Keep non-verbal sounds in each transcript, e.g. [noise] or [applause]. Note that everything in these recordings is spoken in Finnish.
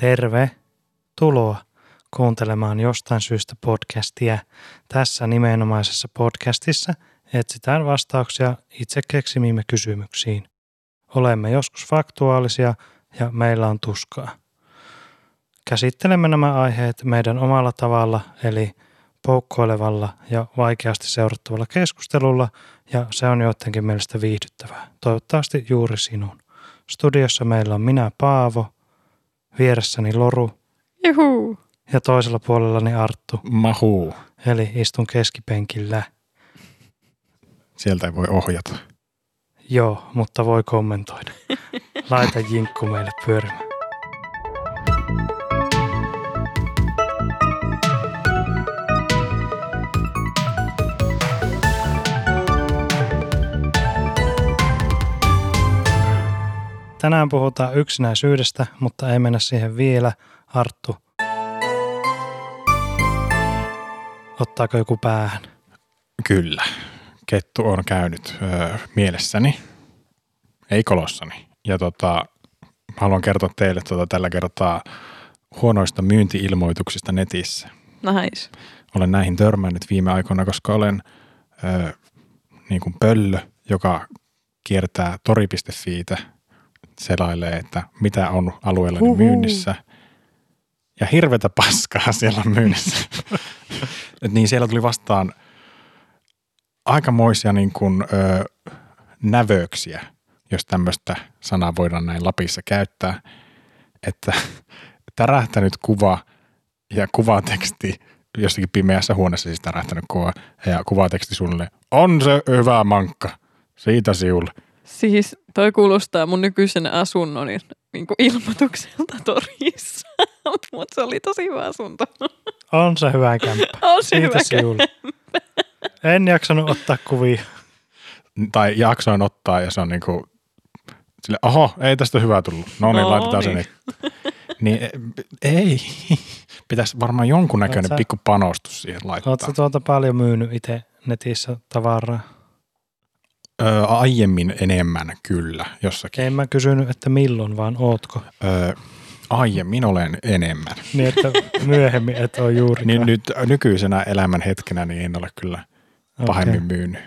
Terve, tuloa kuuntelemaan jostain syystä podcastia. Tässä nimenomaisessa podcastissa etsitään vastauksia itse keksimiimme kysymyksiin. Olemme joskus faktuaalisia ja meillä on tuskaa. Käsittelemme nämä aiheet meidän omalla tavalla, eli poukkoilevalla ja vaikeasti seurattavalla keskustelulla, ja se on joidenkin mielestä viihdyttävää. Toivottavasti juuri sinun. Studiossa meillä on minä Paavo, vieressäni Loru Juhu. ja toisella puolellani Arttu, Mahu. eli istun keskipenkillä. Sieltä ei voi ohjata. Joo, mutta voi kommentoida. Laita [laughs] jinkku meille pyörimään. Tänään puhutaan yksinäisyydestä, mutta ei mennä siihen vielä. Arttu, ottaako joku päähän? Kyllä. Kettu on käynyt öö, mielessäni, ei kolossani. Ja tota, haluan kertoa teille tota, tällä kertaa huonoista myyntiilmoituksista netissä. Nice. Olen näihin törmännyt viime aikoina, koska olen öö, niin kuin pöllö, joka kiertää tori.fiitä, selailee, että mitä on alueella Huhu. myynnissä. Ja hirvetä paskaa [laughs] siellä on myynnissä. [laughs] Et niin siellä tuli vastaan aikamoisia niin kuin, ö, nävöksiä, jos tämmöistä sanaa voidaan näin Lapissa käyttää, että [laughs] tärähtänyt kuva ja kuvateksti jossakin pimeässä huoneessa siis tärähtänyt kuva ja kuvateksti suunnilleen, on se hyvä mankka, siitä siulle. Siis toi kuulostaa mun nykyisen asunnon niin kuin ilmoitukselta [laughs] torissa. Mutta se oli tosi hyvä asunto. On se hyvä kämppä. [laughs] On se Siitä hyvä sinulle. En jaksanut ottaa kuvia. Tai jaksoin ottaa ja se on niinku, sille, oho, ei tästä hyvää tullut. No niin, No laitetaan se niin. nyt. Niin e- ei, [laughs] pitäisi varmaan jonkunnäköinen pikku panostus siihen laittaa. Oletko tuolta paljon myynyt itse netissä tavaraa? Öö, aiemmin enemmän kyllä jossakin. En mä kysynyt, että milloin, vaan ootko. Öö, aiemmin olen enemmän. Niin, että myöhemmin et ole juurikaan. Niin nyt nykyisenä elämän hetkenä niin en ole kyllä pahemmin myynyt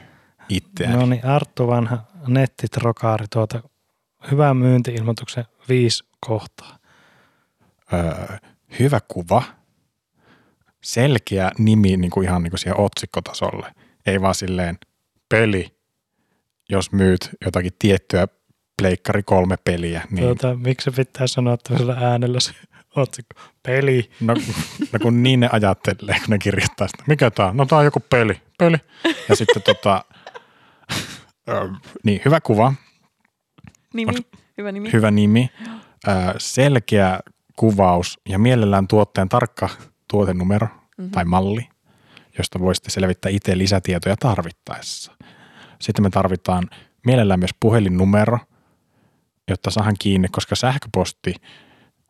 itseäni. No niin, Arttu vanha nettitrokaari tuota hyvän myynti-ilmoituksen viisi kohtaa. öö, hyvä kuva, selkeä nimi niin kuin ihan niin kuin siihen otsikkotasolle. Ei vaan silleen peli, jos myyt jotakin tiettyä pleikkari kolme peliä. Niin, Tuota, miksi se pitää sanoa tämmöisellä äänellä se otsikko? Peli. no, no, kun niin ne ajattelee, kun ne kirjoittaa sitä. Mikä tää on? No tää on joku peli. Peli. Ja sitten tota, niin hyvä kuva, Nimi. Hyvä nimi. hyvä nimi, öö, selkeä kuvaus ja mielellään tuotteen tarkka tuotenumero Mhm. tai malli, josta voisitte selvittää itse lisätietoja tarvittaessa. Sitten me tarvitaan mielellään myös puhelinnumero, jotta saahan kiinni, koska sähköposti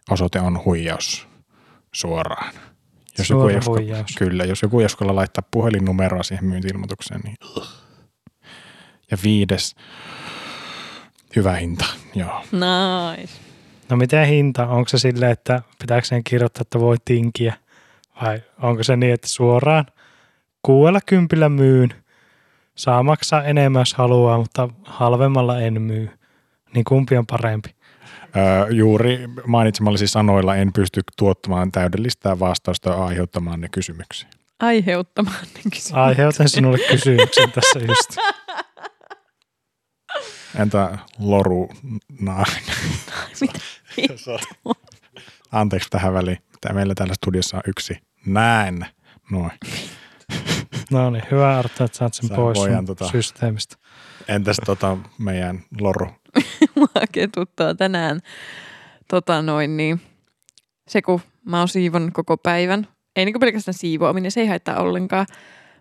osoite on huijaus suoraan. Jos joku, Suora usko, huijaus. kyllä, jos joku ei uskalla laittaa puhelinnumeroa siihen myynti-ilmoitukseen, niin ja viides, hyvä hinta, joo. Nice. No miten hinta? Onko se silleen, että pitääkö sen kirjoittaa, että voi tinkiä? Vai onko se niin, että suoraan kuudella kympillä myyn? Saa maksaa enemmän, jos haluaa, mutta halvemmalla en myy. Niin kumpi on parempi? Öö, juuri mainitsemallisi sanoilla en pysty tuottamaan täydellistä vastausta ja aiheuttamaan ne kysymyksiä. Aiheuttamaan ne kysymykset. Aiheutan sinulle kysymyksen tässä just. Entä loru nainen? Mitä? Anteeksi tähän väliin. Tää meillä täällä studiossa on yksi. Näin. Noin. No niin, hyvä Arto, että saat sen Sä pois voidaan sun tota- systeemistä. Entäs tota meidän loru? [laughs] Mua ketuttaa tänään tota noin niin, se kun mä oon siivon koko päivän, ei niinku pelkästään siivoaminen, se ei haittaa ollenkaan,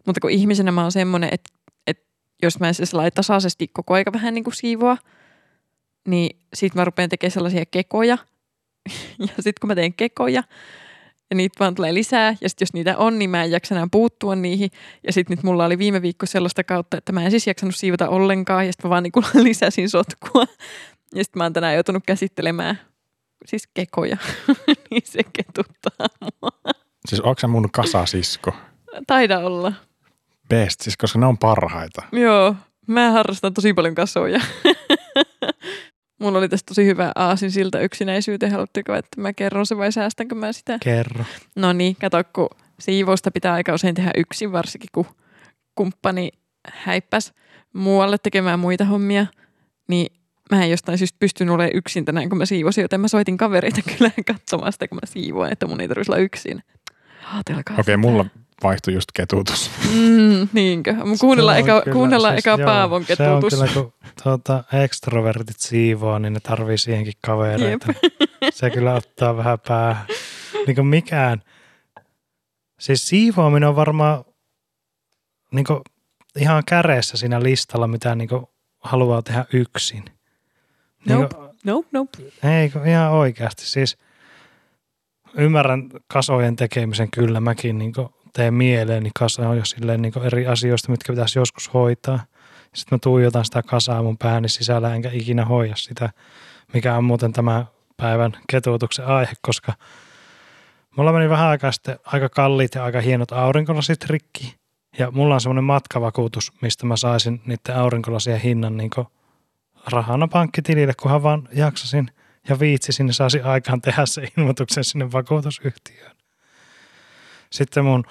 mutta kun ihmisenä mä oon semmonen, että, että jos mä en siis laita tasaisesti koko aika vähän niinku siivoa, niin sit mä rupean tekemään sellaisia kekoja. [laughs] Ja sit kun mä teen kekoja, ja niitä vaan tulee lisää, ja sitten jos niitä on, niin mä en jaksa enää puuttua niihin. Ja sitten nyt mulla oli viime viikko sellaista kautta, että mä en siis jaksanut siivota ollenkaan, ja sitten mä vaan niinku [laughs] lisäsin sotkua. Ja sitten mä oon tänään joutunut käsittelemään siis kekoja, [laughs] niin se ketuttaa mua. Siis onko se mun kasasisko? Taida olla. Best, siis koska ne on parhaita. Joo, mä harrastan tosi paljon kasoja. [laughs] Mulla oli tästä tosi hyvä aasin siltä yksinäisyyteen. Haluatteko, että mä kerron se vai säästänkö mä sitä? Kerro. No niin, kato, kun siivousta pitää aika usein tehdä yksin, varsinkin kun kumppani häippäs muualle tekemään muita hommia, niin mä en jostain syystä pystynyt olemaan yksin tänään, kun mä siivosin, joten mä soitin kavereita [laughs] kyllä katsomaan sitä, kun mä siivoin, että mun ei tarvitsisi olla yksin. Okei, okay, sitä. mulla vaihtui just ketutus. Mm, niinkö? Se on eka, kyllä- kuunnellaan siis eka joo, Paavon Se on ketutus. kyllä, kun tuota, ekstrovertit siivoo, niin ne tarvii siihenkin kavereita. Se kyllä ottaa vähän päähän. Niin kuin mikään. Siis siivoaminen on varmaan niin kuin ihan käreessä siinä listalla, mitä niin kuin haluaa tehdä yksin. Niin Nope. kuin, Nope, nope. ei, ihan oikeasti. Siis ymmärrän kasojen tekemisen kyllä. Mäkin niin teen mieleeni kasoja silleen niin eri asioista, mitkä pitäisi joskus hoitaa. Sitten mä tuijotan sitä kasaa mun pääni sisällä, enkä ikinä hoida sitä, mikä on muuten tämän päivän ketuutuksen aihe, koska mulla meni vähän aikaa sitten aika kalliit ja aika hienot aurinkolasit rikki. Ja mulla on semmoinen matkavakuutus, mistä mä saisin niiden aurinkolasien hinnan niin rahana pankkitilille, kunhan vaan jaksasin ja viitsisin, niin saisin aikaan tehdä se ilmoituksen sinne vakuutusyhtiöön. Sitten mun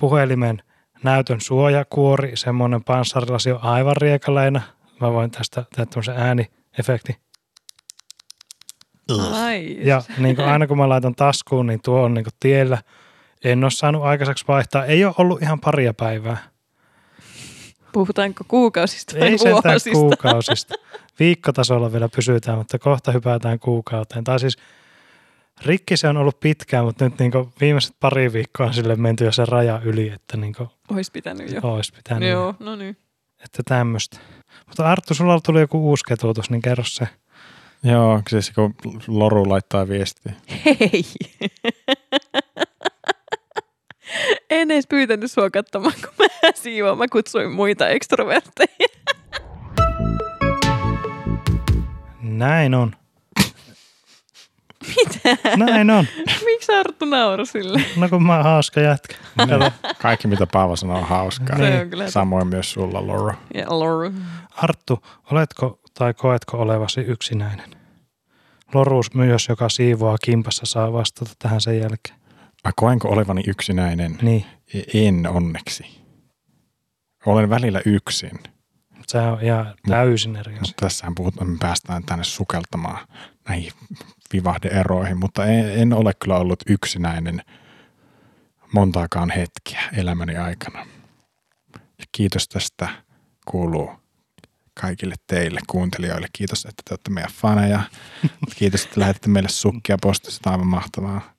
puhelimen näytön suojakuori, semmoinen panssarilasi on aivan riekaleina. Mä voin tästä tehdä tämmöisen ääniefekti. Ai. Ja niin kuin aina kun mä laitan taskuun, niin tuo on niin kuin tiellä. En ole saanut aikaiseksi vaihtaa. Ei ole ollut ihan paria päivää. Puhutaanko kuukausista vai Ei sentään vuosista? kuukausista. [laughs] Viikkotasolla vielä pysytään, mutta kohta hypätään kuukauteen. Tai siis rikki se on ollut pitkään, mutta nyt niin viimeiset pari viikkoa on sille menty jo sen raja yli, että niin Ois pitänyt jo. olisi pitänyt. Joo, no niin. Että tämmöistä. Mutta Arttu, sulla tuli joku uusi ketuutus, niin kerro se. Joo, siis kun Loru laittaa viestiä. Hei! [laughs] en edes pyytänyt sua katsomaan, kun mä siivoan. Mä kutsuin muita ekstrovertteja. Näin on. Mitä? Näin on. Miksi Arttu nauroi sille? No kun mä oon hauska jätkä. Kato, Kaikki mitä Paavo sanoo on hauskaa. Se on kyllä. Samoin myös sulla, Loru. Ja Loru. Arttu, oletko tai koetko olevasi yksinäinen? Loruus myös, joka siivoaa kimpassa, saa vastata tähän sen jälkeen. Ai koenko olevani yksinäinen? Niin, En onneksi. Olen välillä yksin. mutta se on ihan täysin eri asia. Tässähän puhutaan, me päästään tänne sukeltamaan näihin vivahdeeroihin, mutta en, en ole kyllä ollut yksinäinen montaakaan hetkeä elämäni aikana. Ja kiitos tästä kuuluu kaikille teille kuuntelijoille. Kiitos, että te olette meidän faneja. Kiitos, että lähetätte meille sukkia postissa. Tämä on aivan mahtavaa.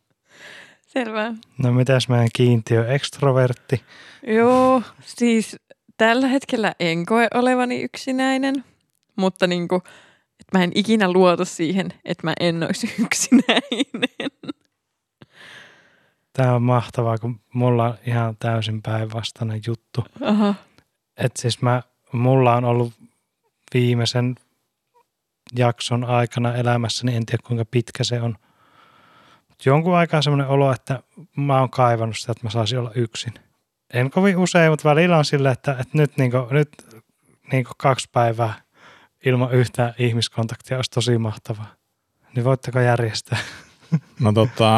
Selvä. No mitäs meidän kiintiö ekstrovertti? Joo, siis tällä hetkellä en koe olevani yksinäinen, mutta niin kuin, mä en ikinä luota siihen, että mä en olisi [laughs] yksinäinen. Tämä on mahtavaa, kun mulla on ihan täysin päinvastainen juttu. Aha. että siis mä, mulla on ollut viimeisen jakson aikana elämässäni, en tiedä kuinka pitkä se on, mutta jonkun aikaa semmoinen olo, että mä oon kaivannut sitä, että mä saisin olla yksin. En kovin usein, mutta välillä on silleen, että, että nyt, niinku, nyt niinku kaksi päivää ilman yhtään ihmiskontaktia olisi tosi mahtavaa. Niin voitteko järjestää? No tota,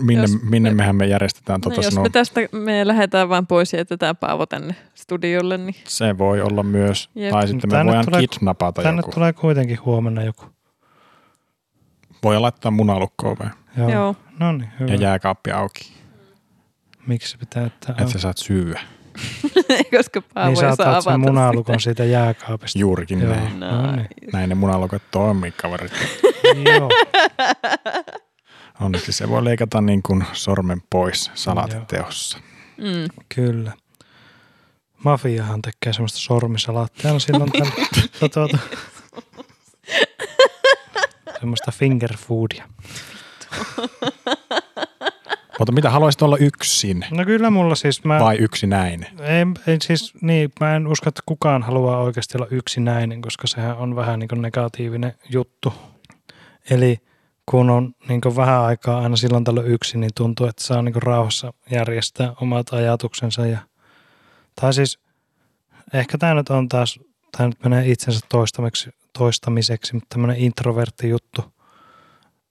minne, Jos minne me- mehän me järjestetään No tota jos me tästä me lähdetään vaan pois ja jätetään Paavo tänne studiolle, niin Se voi olla myös. Jep. Tai sitten me Tänne voidaan tulee- kidnapata Tänne joku. tulee kuitenkin huomenna joku. Voi laittaa munalukkoon vai? Joo. Joo. joo. No niin, hyvä. Ja jääkaappi auki, Miksi se pitää, että että sä saat syyä. [laughs] koska Paavo niin ei saa avata munalukon siitä jääkaapista. Juurikin Joo. näin. sitä. No niin. Näin ne munalukot toimii, kaverit. Joo. [laughs] Onneksi se voi leikata niin kuin sormen pois salatiteossa. Mm. Kyllä. Mafiahan tekee semmoista sormisalaattia aina silloin tällä. [laughs] tuota, tuota. semmoista finger foodia. Mutta mitä haluaisit olla yksin No kyllä mulla siis, mä, vai yksinäin? ei, ei siis, niin, mä en usko, että kukaan haluaa oikeasti olla yksinäinen, koska sehän on vähän niin kuin negatiivinen juttu. Eli kun on niin kuin vähän aikaa aina silloin tällöin yksin, niin tuntuu, että saa niin kuin rauhassa järjestää omat ajatuksensa. Ja, tai siis ehkä tämä nyt on taas, tämä nyt menee itsensä toistamiseksi, toistamiseksi mutta tämmöinen introvertti juttu.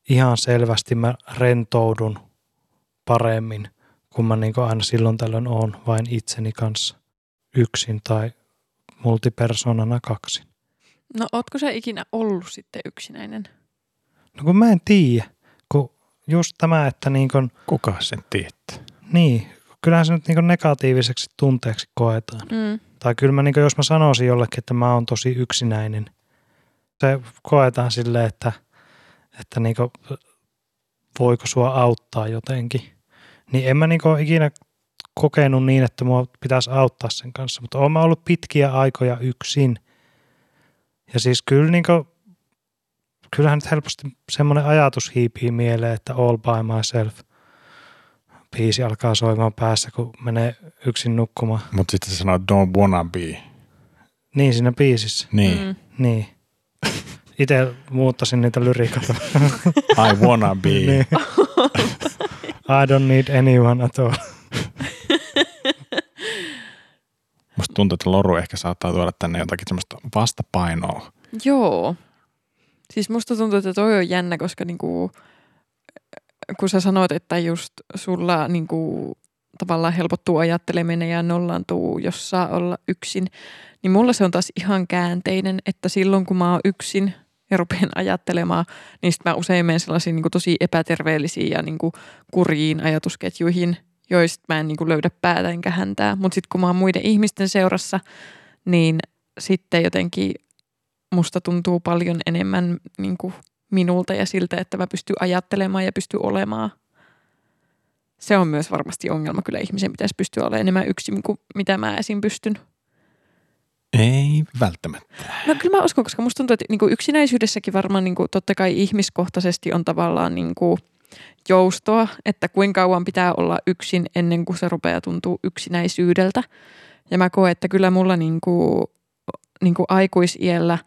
Ihan selvästi mä rentoudun paremmin, kun mä niin kuin aina silloin tällöin oon vain itseni kanssa yksin tai multipersonana kaksin. No ootko sä ikinä ollut sitten yksinäinen? No kun mä en tiedä, kun just tämä, että niin kuin, Kuka sen tietää? niin, kyllähän se nyt niin kuin negatiiviseksi tunteeksi koetaan. Mm. Tai kyllä mä, niin kuin, jos mä sanoisin jollekin, että mä oon tosi yksinäinen, se koetaan silleen, että, että niin kuin, voiko sua auttaa jotenkin. Niin en mä niin kuin, ikinä kokenut niin, että mua pitäisi auttaa sen kanssa, mutta oon mä ollut pitkiä aikoja yksin. Ja siis kyllä niin kuin, kyllähän nyt helposti semmoinen ajatus hiipii mieleen, että all by myself biisi alkaa soimaan päässä, kun menee yksin nukkumaan. Mutta sitten se sanoo don't wanna be. Niin siinä biisissä. Niin. Mm. Niin. Itse muuttasin niitä lyrikoita. [laughs] I wanna be. niin. [laughs] I don't need anyone at all. [laughs] Musta tuntuu, että Loru ehkä saattaa tuoda tänne jotakin semmoista vastapainoa. Joo. Siis musta tuntuu, että toi on jännä, koska niinku, kun sä sanoit, että just sulla niinku, tavallaan helpottuu ajatteleminen ja nollaantuu, jos saa olla yksin, niin mulla se on taas ihan käänteinen, että silloin kun mä oon yksin ja rupean ajattelemaan, niin sit mä usein menen sellaisiin niinku tosi epäterveellisiin ja niinku kurjiin ajatusketjuihin, joista mä en niinku löydä päätä enkä häntää. Mutta sitten kun mä oon muiden ihmisten seurassa, niin sitten jotenkin musta tuntuu paljon enemmän niin minulta ja siltä, että mä pystyn ajattelemaan ja pystyn olemaan. Se on myös varmasti ongelma. Kyllä ihmisen pitäisi pystyä olemaan enemmän yksin kuin mitä mä esim. pystyn. Ei välttämättä. No kyllä mä uskon, koska musta tuntuu, että niin kuin yksinäisyydessäkin varmaan niin kuin, totta kai ihmiskohtaisesti on tavallaan niin kuin joustoa, että kuinka kauan pitää olla yksin ennen kuin se rupeaa tuntuu yksinäisyydeltä. Ja mä koen, että kyllä mulla niin kuin, niin kuin aikuisiellä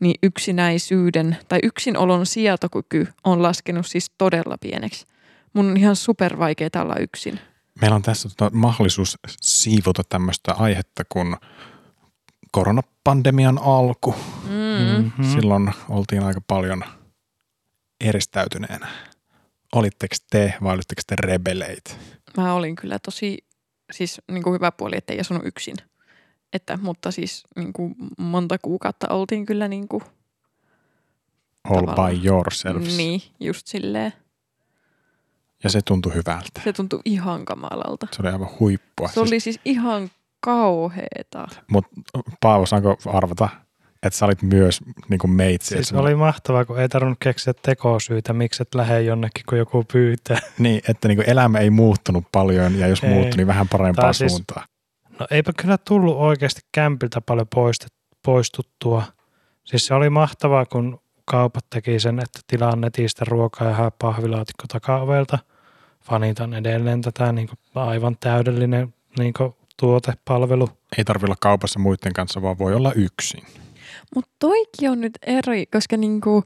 niin yksinäisyyden tai yksinolon sietokyky on laskenut siis todella pieneksi. Mun on ihan super vaikeaa olla yksin. Meillä on tässä tota mahdollisuus siivota tämmöistä aihetta kuin koronapandemian alku. Mm. Mm-hmm. Silloin oltiin aika paljon eristäytyneenä. Olitteko te vai olitteko te rebeleit? Mä olin kyllä tosi, siis niin kuin hyvä puoli, että ei asunut yksin. Että, mutta siis niin kuin monta kuukautta oltiin kyllä niin kuin, All Tavallaan. by yourself. niin, just silleen. Ja se tuntui hyvältä. Se tuntui ihan kamalalta. Se oli aivan huippua. Se oli siis ihan kauheeta. Mutta Paavo, saanko arvata, että sä olit myös niin kuin meitsi? Siis oli mahtavaa, kun ei tarvinnut keksiä tekosyitä, miksi et lähde jonnekin, kun joku pyytää. [laughs] Niin, että niin kuin elämä ei muuttunut paljon ja jos Ei. muuttui, niin vähän parempaan Tai siis- suuntaan. No eipä kyllä tullut oikeasti kämpiltä paljon poistet, poistuttua. Siis se oli mahtavaa, kun kaupat teki sen, että tilaa netistä ruokaa ja hae pahvilaatikko takaovelta. Fanitan edelleen tätä niin kuin aivan täydellinen niin kuin tuotepalvelu. Ei tarvitse olla kaupassa muiden kanssa, vaan voi olla yksin. Mutta toikin on nyt eri, koska niinku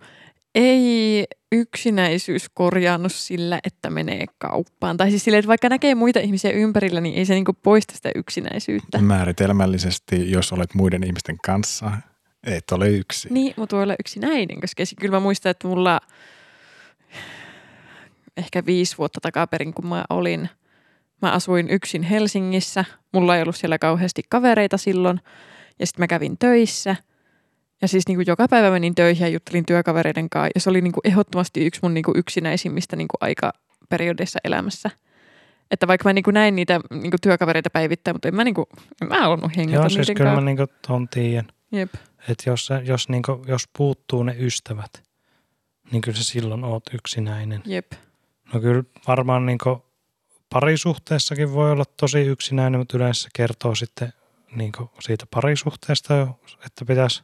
ei yksinäisyys korjaannut sillä, että menee kauppaan. Tai siis sillä, että vaikka näkee muita ihmisiä ympärillä, niin ei se niinku poista sitä yksinäisyyttä. Määritelmällisesti, jos olet muiden ihmisten kanssa, et ole yksin. Niin, mutta voi olla yksinäinen, koska esi- kyllä mä muistan, että mulla ehkä viisi vuotta takaperin, kun mä olin, mä asuin yksin Helsingissä. Mulla ei ollut siellä kauheasti kavereita silloin. Ja sitten mä kävin töissä. Ja siis niin kuin joka päivä menin töihin ja juttelin työkavereiden kanssa. Ja se oli niin kuin ehdottomasti yksi mun niin kuin yksinäisimmistä niin kuin aikaperiodeissa elämässä. Että vaikka mä niin kuin näin niitä niin kuin työkavereita päivittäin, mutta en mä, niin kuin, en mä halunnut hengata Joo, siis kyllä mä niin kuin ton tiedän. Jep. Että jos, jos, niin kuin, jos puuttuu ne ystävät, niin kyllä sä silloin oot yksinäinen. Jep. No kyllä varmaan niin parisuhteessakin voi olla tosi yksinäinen, mutta yleensä se kertoo sitten niin siitä parisuhteesta, että pitäisi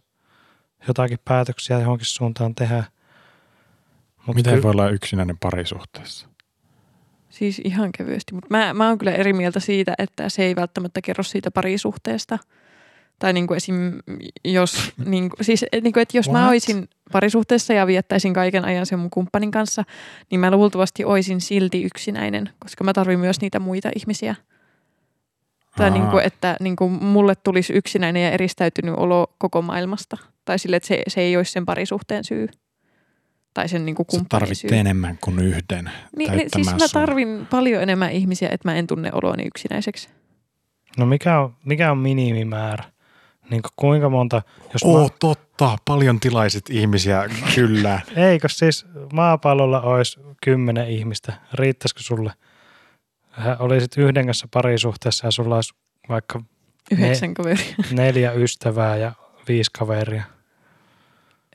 jotakin päätöksiä johonkin suuntaan tehdä. Mut Miten kyllä, voi olla yksinäinen parisuhteessa? Siis ihan kevyesti. Mutta mä, mä oon kyllä eri mieltä siitä, että se ei välttämättä kerro siitä parisuhteesta. Tai niin kuin esim. jos, [laughs] niin kuin, siis niin kuin, että jos What? mä olisin parisuhteessa ja viettäisin kaiken ajan sen mun kumppanin kanssa, niin mä luultavasti oisin silti yksinäinen, koska mä tarvin myös niitä muita ihmisiä. Tai niin kuin, että niin kuin mulle tulisi yksinäinen ja eristäytynyt olo koko maailmasta. Tai sille, että se, se ei olisi sen parisuhteen syy. Tai sen niin kuin Sä kumppanin tarvit syy. enemmän kuin yhden Niin, niin, siis mä sun- tarvin paljon enemmän ihmisiä, että mä en tunne oloani yksinäiseksi. No mikä on, mikä on minimimäärä? Niin kuin kuinka monta, jos Oo, totta. Paljon tilaisit ihmisiä, kyllä. eikö siis maapallolla olisi kymmenen ihmistä, riittäisikö sulle? Sä olisit yhden kanssa parisuhteessa ja sulla olisi vaikka Yhdeksän kaveria. neljä ystävää ja viisi kaveria.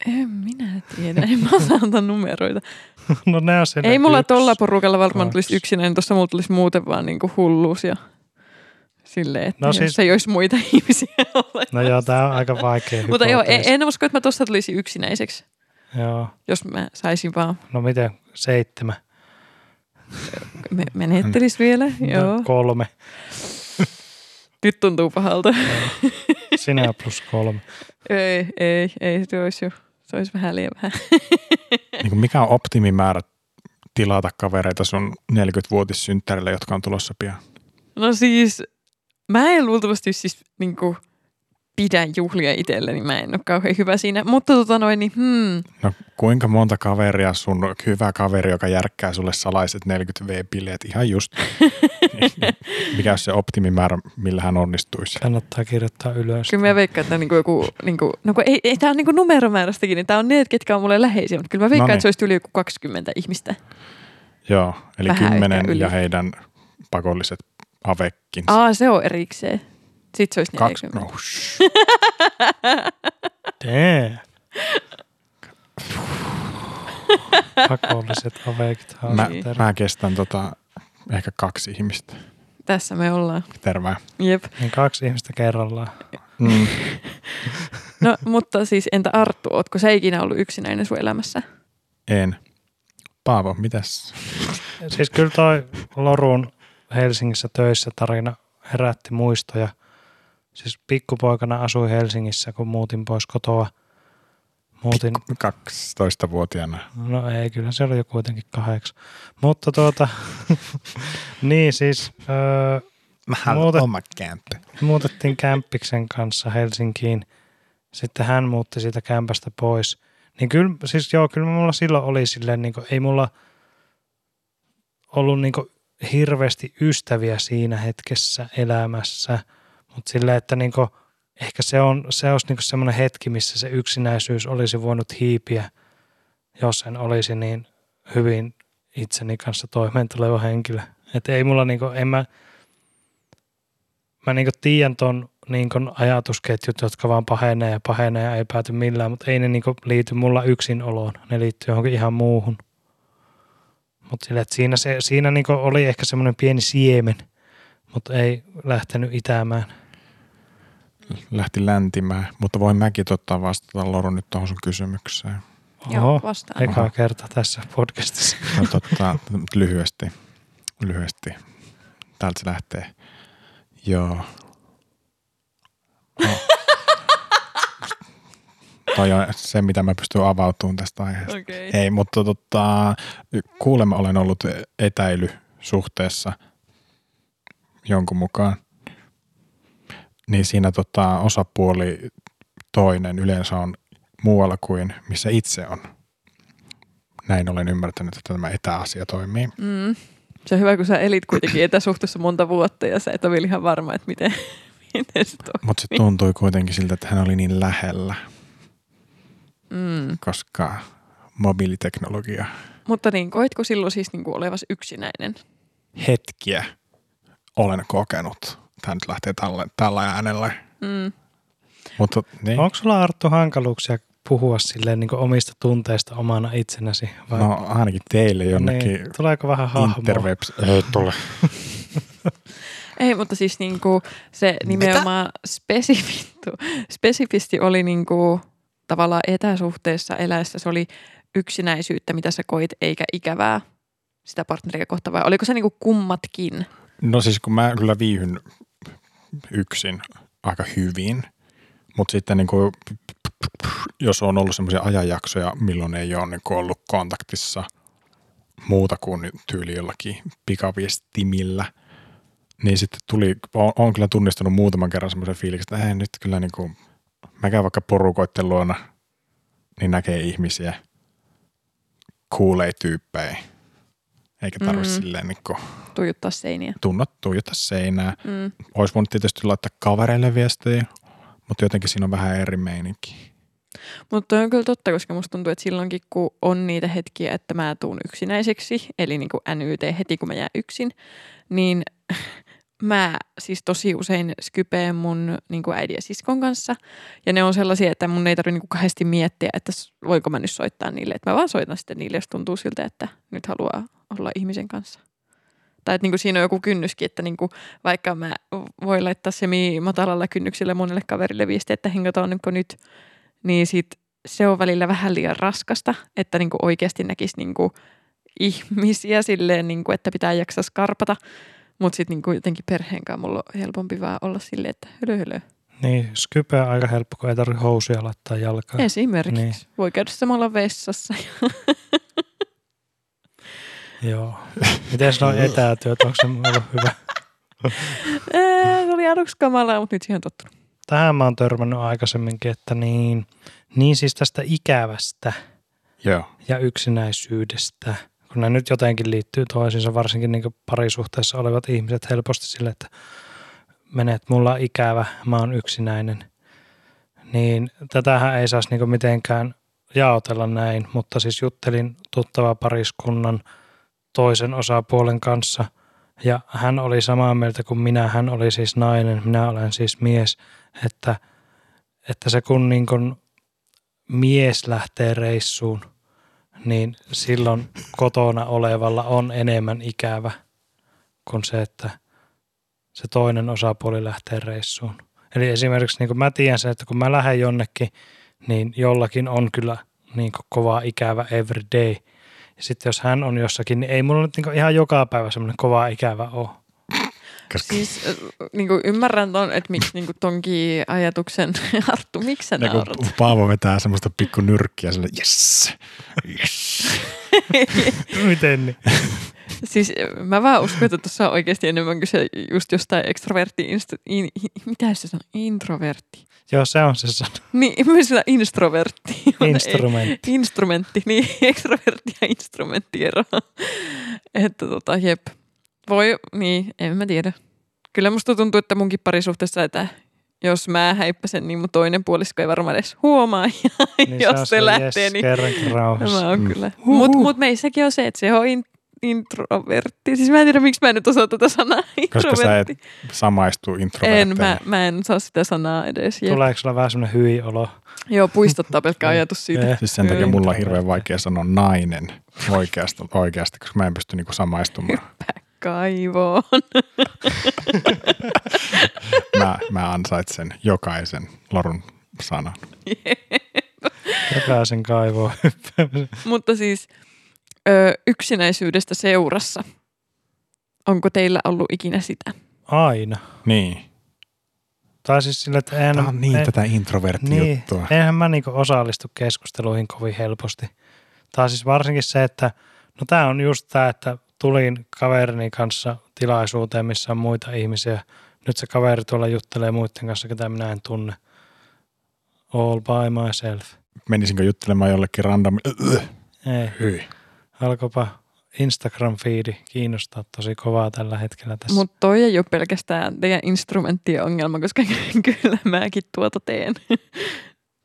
En minä tiedä, en mä osaa antaa numeroita. [laughs] No ne on Ei mulla yksi, tolla porukalla varmaan kaksi. tulisi yksinäinen, tuossa mulla tulisi muuten vaan niinku hulluus ja silleen, että No no siis- siis... ei olisi muita [laughs] ihmisiä olemassa. No joo, tää on aika vaikea Mutta joo, en, en usko, että mä tuossa tulisi yksinäiseksi, Joo, jos mä saisin vaan, no miten seitsemän? me, menettelis vielä, joo. No, kolme. Nyt tuntuu pahalta. Sinä plus kolme. [laughs] ei, ei, ei, se olisi jo, se olisi vähän liian vähän. [laughs] niin kuin mikä on optimimäärä tilata kavereita sun 40-vuotissynttärille, jotka on tulossa pian? No siis, mä en luultavasti siis niinku pidä juhlia itselleni, mä en ole kauhean hyvä siinä. Mutta tota noin, niin hmm, No kuinka monta kaveria sun hyvä kaveri, joka järkkää sulle salaiset 40V-bileet ihan just? [laughs] mikä on se optimimäärä, millä hän onnistuisi? Kannattaa kirjoittaa ylös. kyllä mä veikkaan, että niinku joku, niinku, no kun ei, ei tää on niinku numeromäärästäkin, niin tää on ne, ketkä on mulle läheisiä, mutta kyllä mä veikkaan, No niin. että se olisi yli joku 20 ihmistä. Joo, eli Vähän ehkä kymmenen yli. ja heidän pakolliset avekkinsa. Aa, se on erikseen. Sitten se olisi Kaksi, 40. no, shh. [laughs] Damn. Pakolliset aveikit mä, mä kestän tota, ehkä kaksi ihmistä. Tässä me ollaan. Terve. Jep. Niin kaksi ihmistä kerrallaan. Mm. [laughs] No, mutta siis entä Arttu, ootko sä ikinä ollut yksinäinen sun elämässä? En. Paavo, mitäs? Siis kyllä toi Lorun Helsingissä töissä tarina herätti muistoja. Siis pikkupoikana asuin Helsingissä, kun muutin pois kotoa. Muutin, 12-vuotiaana. no ei, kyllä se oli jo kuitenkin kahdeksan. Mutta tuota, [laughs] niin siis öö, Mä Muuta- oma kämppä. muutettiin kämppiksen kanssa Helsinkiin. Sitten hän muutti siitä kämpästä pois. Niin kyllä, siis joo, kyllä mulla silloin oli silleen, niin kuin, ei mulla ollut niin kuin, hirveästi ystäviä siinä hetkessä elämässä. Mutta silleen, että niin kuin, ehkä se, on, se olisi niin semmoinen hetki, missä se yksinäisyys olisi voinut hiipiä, jos en olisi niin hyvin itseni kanssa toimeentuleva henkilö. Että ei mulla niin kuin, en mä, mä niin tiedän ton niin ajatusketjut, jotka vaan pahenee ja pahenee ja ei pääty millään, mutta ei ne niin liity mulla yksinoloon. Ne liittyy johonkin ihan muuhun. Mutta sille, että siinä, se, siinä niin oli ehkä semmoinen pieni siemen, mutta ei lähtenyt itämään. Lähti läntimään, mutta voin mäkin ottaa vastata Loru nyt tuohon sun kysymykseen. Joo, Oho, vastaan. eka Oho. kerta tässä podcastissa. [laughs] No totta, lyhyesti. Lyhyesti. Täältä se lähtee. Joo. No. Toi on se, mitä mä pystyn avautumaan tästä aiheesta. Okei. Ei, mutta tota, kuulemma olen ollut etäilysuhteessa jonkun mukaan. Niin siinä tota, osapuoli toinen yleensä on muualla kuin missä itse on. Näin olen ymmärtänyt, että tämä etäasia toimii. Mm. Se on hyvä, kun sä elit kuitenkin etäsuhteessa monta vuotta ja sä et ole vielä ihan varma, että miten, [laughs] miten se toimii. Mutta se tuntui kuitenkin siltä, että hän oli niin lähellä, Mm. koska mobiiliteknologia Mutta niin, koitko silloin siis niin kuin olevas yksinäinen? hetkiä olen kokenut. Tämä nyt lähtee tällä, tällä äänellä. Mm. Mutta niin. Onko sulla Arttu hankaluuksia puhua silleen niin omista tunteista omana itsenäsi? Vai? No ainakin teille jonnekin niin, tuleeko vähän hahmoa? interwebs. [laughs] Ei tule. [laughs] Ei, mutta siis niin kuin se nimenomaan spesifittu, [laughs] spesifisti oli niin kuin tavallaan etäsuhteessa eläessä. Se oli yksinäisyyttä, mitä sä koit, eikä ikävää. sitä partneria kohtaan vai oliko se niinku kummatkin? No siis kun mä kyllä viihyn yksin aika hyvin, mutta sitten niin kuin, jos on ollut semmoisia ajanjaksoja, milloin ei ole niin kuin ollut kontaktissa muuta kuin tyyli jollakin pikaviestimillä, niin sitten tuli, on, on kyllä tunnistanut muutaman kerran semmoisen fiiliksen, että ei nyt kyllä niin kuin, mä käyn vaikka porukoitten luona, niin näkee ihmisiä, kuulee tyyppejä, eikä tarvitse Mm. silleen niin kuin, Tuijuttaa seiniä. tunnot tuijota seinää. Mm. Olisi voinut tietysti laittaa kavereille viestejä, mutta jotenkin siinä on vähän eri meininki. Mutta on kyllä totta, koska musta tuntuu, että silloinkin kun on niitä hetkiä, että mä tuun yksinäiseksi, eli niin kuin NYT heti kun mä jään yksin, niin mä siis tosi usein skypeen mun niin kuin äidin ja siskon kanssa. Ja ne on sellaisia, että mun ei tarvitse niin kahdesti miettiä, että voiko mä nyt soittaa niille. Että mä vaan soitan sitten niille, jos tuntuu siltä, että nyt haluaa olla ihmisen kanssa. Tai että niin kuin siinä on joku kynnyskin, että niin kuin vaikka mä voi laittaa semi matalalla kynnyksellä monelle kaverille viestiä, että hengataan niin nyt, niin sit se on välillä vähän liian raskasta, että niin kuin oikeasti näkisi niin kuin ihmisiä silleen, niin kuin, että pitää jaksaa skarpata. Mutta sitten niin jotenkin perheen kanssa mulla on helpompi vaan olla silleen, että hölö hölö. Niin, Skype on aika helppo, kun ei tarvitse housuja laittaa jalkaan. Esimerkiksi. Niin. Voi käydä samalla vessassa. [laughs] Joo. Miten nuo [laughs] etätyöt, onko se ollut hyvä? [laughs] Se oli aluksi kamalaa, mutta nyt siihen on tottunut. Tähän mä oon törmännyt aikaisemminkin, että niin, niin siis tästä ikävästä Joo. ja yksinäisyydestä, kun ne nyt jotenkin liittyy toisiinsa, varsinkin niin parisuhteessa olevat ihmiset helposti sille, että menet, mulla on ikävä, mä oon yksinäinen. Niin tätähän ei saisi niin mitenkään jaotella näin, mutta siis juttelin tuttava pariskunnan toisen osapuolen kanssa ja hän oli samaa mieltä kuin minä, hän oli siis nainen, minä olen siis mies, että, että se kun niin mies lähtee reissuun, niin silloin kotona olevalla on enemmän ikävä kuin se, että se toinen osapuoli lähtee reissuun. Eli esimerkiksi niin kuin mä tiedän sen, että kun mä lähden jonnekin, niin jollakin on kyllä niin kova ikävä every day. Ja sitten jos hän on jossakin, niin ei mulla nyt niin ihan joka päivä semmoinen kova ikävä ole. Koska Siis äh, niin kuin ymmärrän ton, että miksi niin kuin tonkin ajatuksen, [laughs] Arttu, miksi sä ja kun naurat? Paavo vetää semmoista pikku nyrkkiä sille, yes, yes. [laughs] Miten niin? [laughs] Siis äh, mä vaan uskon, että tuossa on oikeasti enemmän kyse just jostain ekstrovertti, inst, in, mitä se on, introvertti. Joo, se on se sana. Niin, myös sitä instrovertti. Instrumentti. Instrumentti, niin ekstrovertti ja instrumentti ero. että tota, jep. Voi, niin, en mä tiedä. Kyllä musta tuntuu, että munkin parisuhteessa, että jos mä häippäsen, niin mun toinen puolisko ei varmaan edes huomaa. [laughs] Ja Niin jos on se, lähtee, yes, niin kerrankin rauhassa. mä oon Mm. kyllä. Mutta mut meissäkin on se, että se on in, introvertti. Siis mä en tiedä, miksi mä en nyt osaa tätä sanaa Koska sä et introvertti. samaistu En, introvertteihin. mä, mä en saa sitä sanaa edes. Jep. Tuleeko sulla vähän semmoinen hyi olo? Joo, puistottaa pelkkä [laughs] ajatus siitä. Eh, Siis sen takia mulla on hirveän vaikea sanoa nainen oikeasti, oikeasti koska mä en pysty niinku samaistumaan. Kaivoon. [laughs] Mä, mä ansaitsen jokaisen lorun sanan. Jokaisen kaivoon. [laughs] Mutta siis ö, yksinäisyydestä seurassa. Onko teillä ollut ikinä sitä? Aina. Niin. Tai siis sillä, että eihän, Tämä on niin ei- tätä introvertti-juttua. eihän mä niinku osallistu keskusteluihin kovin helposti. Tai siis varsinkin se, että no tää on just tää, että tulin kaverini kanssa tilaisuuteen, missä on muita ihmisiä. Nyt se kaveri tuolla juttelee muiden kanssa, ketä minä en tunne. All by myself. Menisinkö juttelemaan jollekin random... Ei. Hyi. Alkoipa Instagram-fiidi kiinnostaa tosi kovaa tällä hetkellä tässä. Mutta toi ei ole pelkästään teidän instrumenttien ongelma, koska [laughs] kyllä mäkin tuota teen.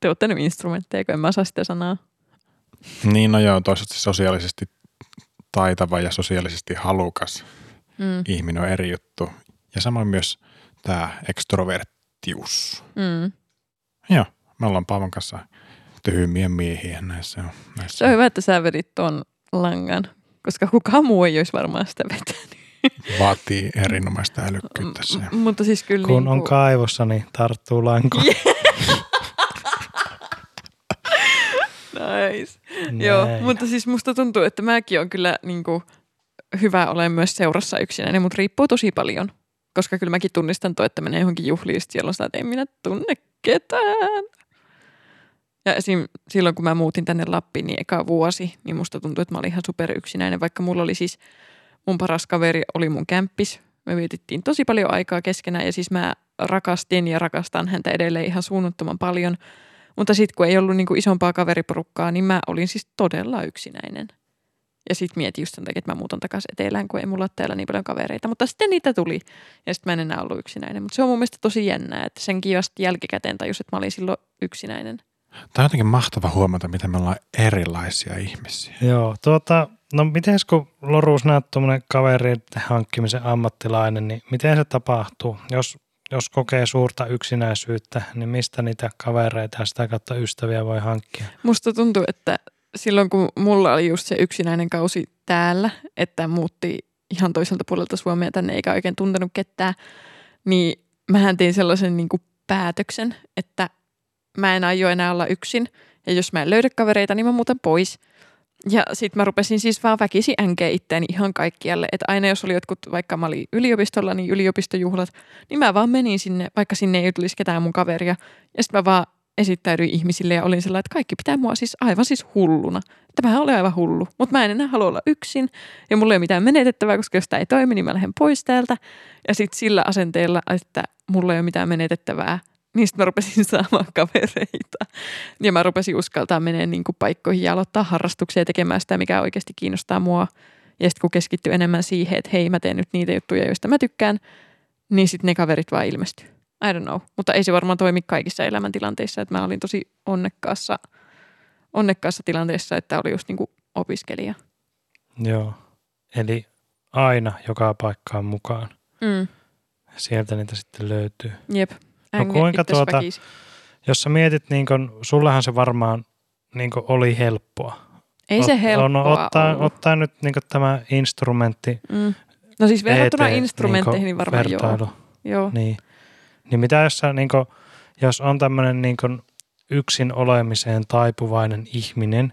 Te olette nyt instrumentteja, kun en mä saa sitä sanaa. Niin, no joo, toisaalta sosiaalisesti taitava ja sosiaalisesti halukas Mm. ihminen on eri juttu. Ja samoin myös tämä ekstroverttius. Mm. Joo, me ollaan Paavon kanssa tyhmiä miehiä näissä. näissä. Se on hyvä, että sä vedit tuon langan, koska kukaan muu ei olisi varmaan sitä vetänyt. Vaatii erinomaista älykkyyttä se. M- mutta siis kyllä Kun niin on kaivossa, niin tarttuu lanko. [laughs] Nice. Joo, mutta siis musta tuntuu, että mäkin on kyllä niinku, hyvä olen myös seurassa yksinäinen, mutta riippuu tosi paljon. Koska kyllä mäkin tunnistan tuo, että menee johonkin juhliin, siellä on sitä, että en minä tunne ketään. Ja esim. silloin, kun mä muutin tänne Lappiin, niin eka vuosi, niin musta tuntui, että mä olin ihan super yksinäinen, vaikka mulla oli siis, mun paras kaveri oli mun kämppis. Me vietittiin tosi paljon aikaa keskenään ja siis mä rakastin ja rakastan häntä edelleen ihan suunnattoman paljon. Mutta sitten kun ei ollut niinku isompaa kaveriporukkaa, niin mä olin siis todella yksinäinen. Ja sitten mietin just sen takia, että mä muutan takaisin etelään, kun ei mulla ole täällä niin paljon kavereita. Mutta sitten niitä tuli. Ja sitten mä en enää ollut yksinäinen. Mutta se on mun mielestä tosi jännää, että senkin vasta jälkikäteen tajus, että mä olin silloin yksinäinen. Tämä on jotenkin mahtava huomata, miten me ollaan erilaisia ihmisiä. Joo, tuota, no miten kun Loruus näet tuommoinen kaveri hankkimisen ammattilainen, niin miten se tapahtuu? Jos, jos kokee suurta yksinäisyyttä, niin mistä niitä kavereita ja sitä kautta ystäviä voi hankkia? Musta tuntuu, että silloin kun mulla oli just se yksinäinen kausi täällä, että muutti ihan toiselta puolelta Suomea tänne eikä oikein tuntenut ketään, niin mähän tein sellaisen niin kuin päätöksen, että mä en aio enää olla yksin. Ja jos mä en löydä kavereita, niin mä muutan pois. Ja sitten mä rupesin siis vaan väkisi änkeä itteeni ihan kaikkialle. Että aina jos oli jotkut, vaikka mä olin yliopistolla, niin yliopistojuhlat, niin mä vaan menin sinne, vaikka sinne ei tulisi ketään mun kaveria. Ja sitten mä vaan esittäydyin ihmisille ja olin sellainen, että kaikki pitää mua siis aivan siis hulluna. Mä olen aivan hullu, mutta mä en enää halua olla yksin ja mulla ei ole mitään menetettävää, koska jos tämä ei toimi, niin mä lähden pois täältä. Ja sitten sillä asenteella, että mulla ei ole mitään menetettävää, niin sitten mä rupesin [laughs] saamaan kavereita. Ja mä rupesin uskaltaa menee niin kuin paikkoihin ja aloittaa harrastuksia ja tekemään sitä, mikä oikeasti kiinnostaa mua. Ja sitten kun keskittyy enemmän siihen, että hei mä teen nyt niitä juttuja, joista mä tykkään, niin sitten ne kaverit vaan ilmestyy. I don't know. Mutta ei se varmaan toimi kaikissa elämäntilanteissa, että mä olin tosi onnekkaassa, onnekkaassa tilanteessa, että oli just niin kuin opiskelija. Joo, eli aina joka paikkaan mukaan. Mm. Sieltä niitä sitten löytyy. Jep. No kuinka tuota, jos sä mietit, niin kun, sullehan se varmaan niin kun oli helppoa. Ei se helppoa no, ottaa, ollut. ottaa nyt niin tämä instrumentti. Mm. No siis verrattuna ET, instrumentteihin niin, niin varmaan vertailu. joo. joo. Niin. niin mitä jos, sä, niin kun, jos on tämmöinen niin yksin olemiseen taipuvainen ihminen,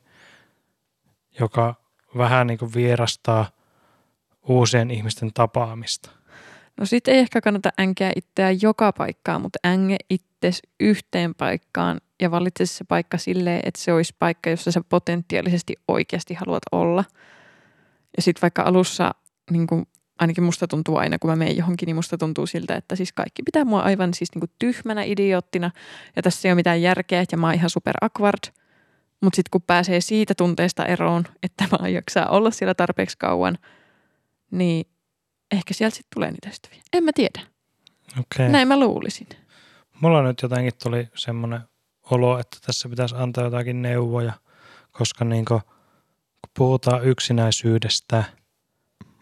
joka vähän niin vierastaa uusien ihmisten tapaamista – No sit ei ehkä kannata änkeä itseä joka paikkaan, mutta änge itses yhteen paikkaan ja valitse se paikka silleen, että se olisi paikka, jossa sä potentiaalisesti oikeasti haluat olla. Ja sitten vaikka alussa, niin kuin ainakin musta tuntuu aina, kun mä menen johonkin, niin musta tuntuu siltä, että siis kaikki pitää mua aivan siis niin tyhmänä idioottina ja tässä ei ole mitään järkeä ja mä oon ihan super awkward. Mutta sitten kun pääsee siitä tunteesta eroon, että mä jaksaa olla siellä tarpeeksi kauan, niin ehkä sieltä sitten tulee niitä ystäviä. En mä tiedä. Okay. Näin mä luulisin. Mulla nyt jotenkin tuli semmoinen olo, että tässä pitäisi antaa jotakin neuvoja, koska niin kun, kun puhutaan yksinäisyydestä.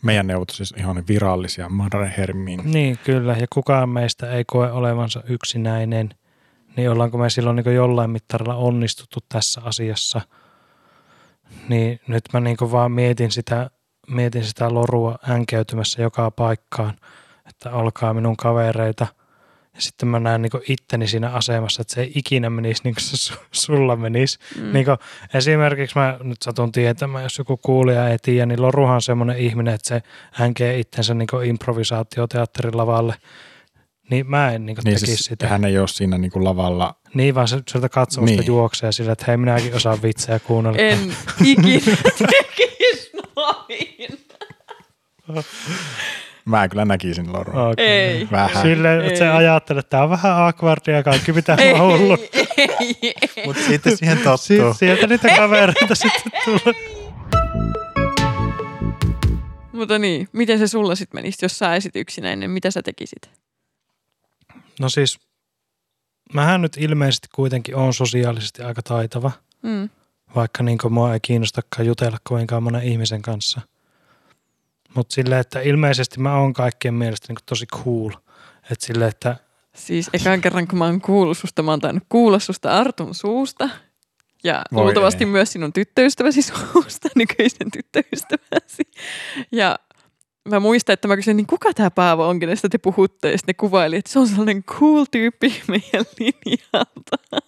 Meidän neuvot siis ihan virallisia, Madre Hermin. Niin, kyllä. Ja kukaan meistä ei koe olevansa yksinäinen. Niin ollaanko me silloin niin jollain mittarilla onnistuttu tässä asiassa. Niin nyt mä niin vaan mietin sitä mietin sitä lorua änkeytymässä joka paikkaan, että olkaa minun kavereita. Ja sitten mä näen niin itteni siinä asemassa, että se ei ikinä menisi niin kuin se sulla menisi. Mm. Niin esimerkiksi mä nyt satun tietämään, jos joku kuulija ei tiedä, niin Loruhan on semmoinen ihminen, että se hänkee itsensä niin improvisaatioteatterin lavalle. Niin mä en niin niin tekisi siis sitä. Hän ei ole siinä niin kuin lavalla. Niin, vaan se sieltä katsomasta niin. juoksee sillä, että hei minäkin osaan vitsejä kuunnella. En ikinä [laughs] noin. Mä kyllä näkisin Loru. Okay. Ei. Vähän. Silleen, että se ajattelee, että tämä on vähän akvardia ja kaikki pitää olla hullu. Mutta sitten siihen tottuu. sieltä niitä kavereita sitten tulee. Mutta niin, miten se sulla sitten menisi, jos sä esit yksinäinen, mitä sä tekisit? No siis, mähän nyt ilmeisesti kuitenkin on sosiaalisesti aika taitava. Mm. Vaikka niin mua ei kiinnostakaan jutella kovinkaan monen ihmisen kanssa – mutta silleen, että ilmeisesti mä oon kaikkien mielestä niin tosi cool. Että sille, että... Siis ekan kerran, kun mä oon kuullut susta, mä oon tainnut kuulla susta Artun suusta. Ja Voi luultavasti ei. myös sinun tyttöystäväsi [laughs] suusta, nykyisen tyttöystäväsi. Ja mä muistan, että mä kysyin, niin kuka tämä Paavo onkin, sitten te puhutte, ja sitten ne kuvaili, että se on sellainen cool tyyppi [laughs] meidän linjalta.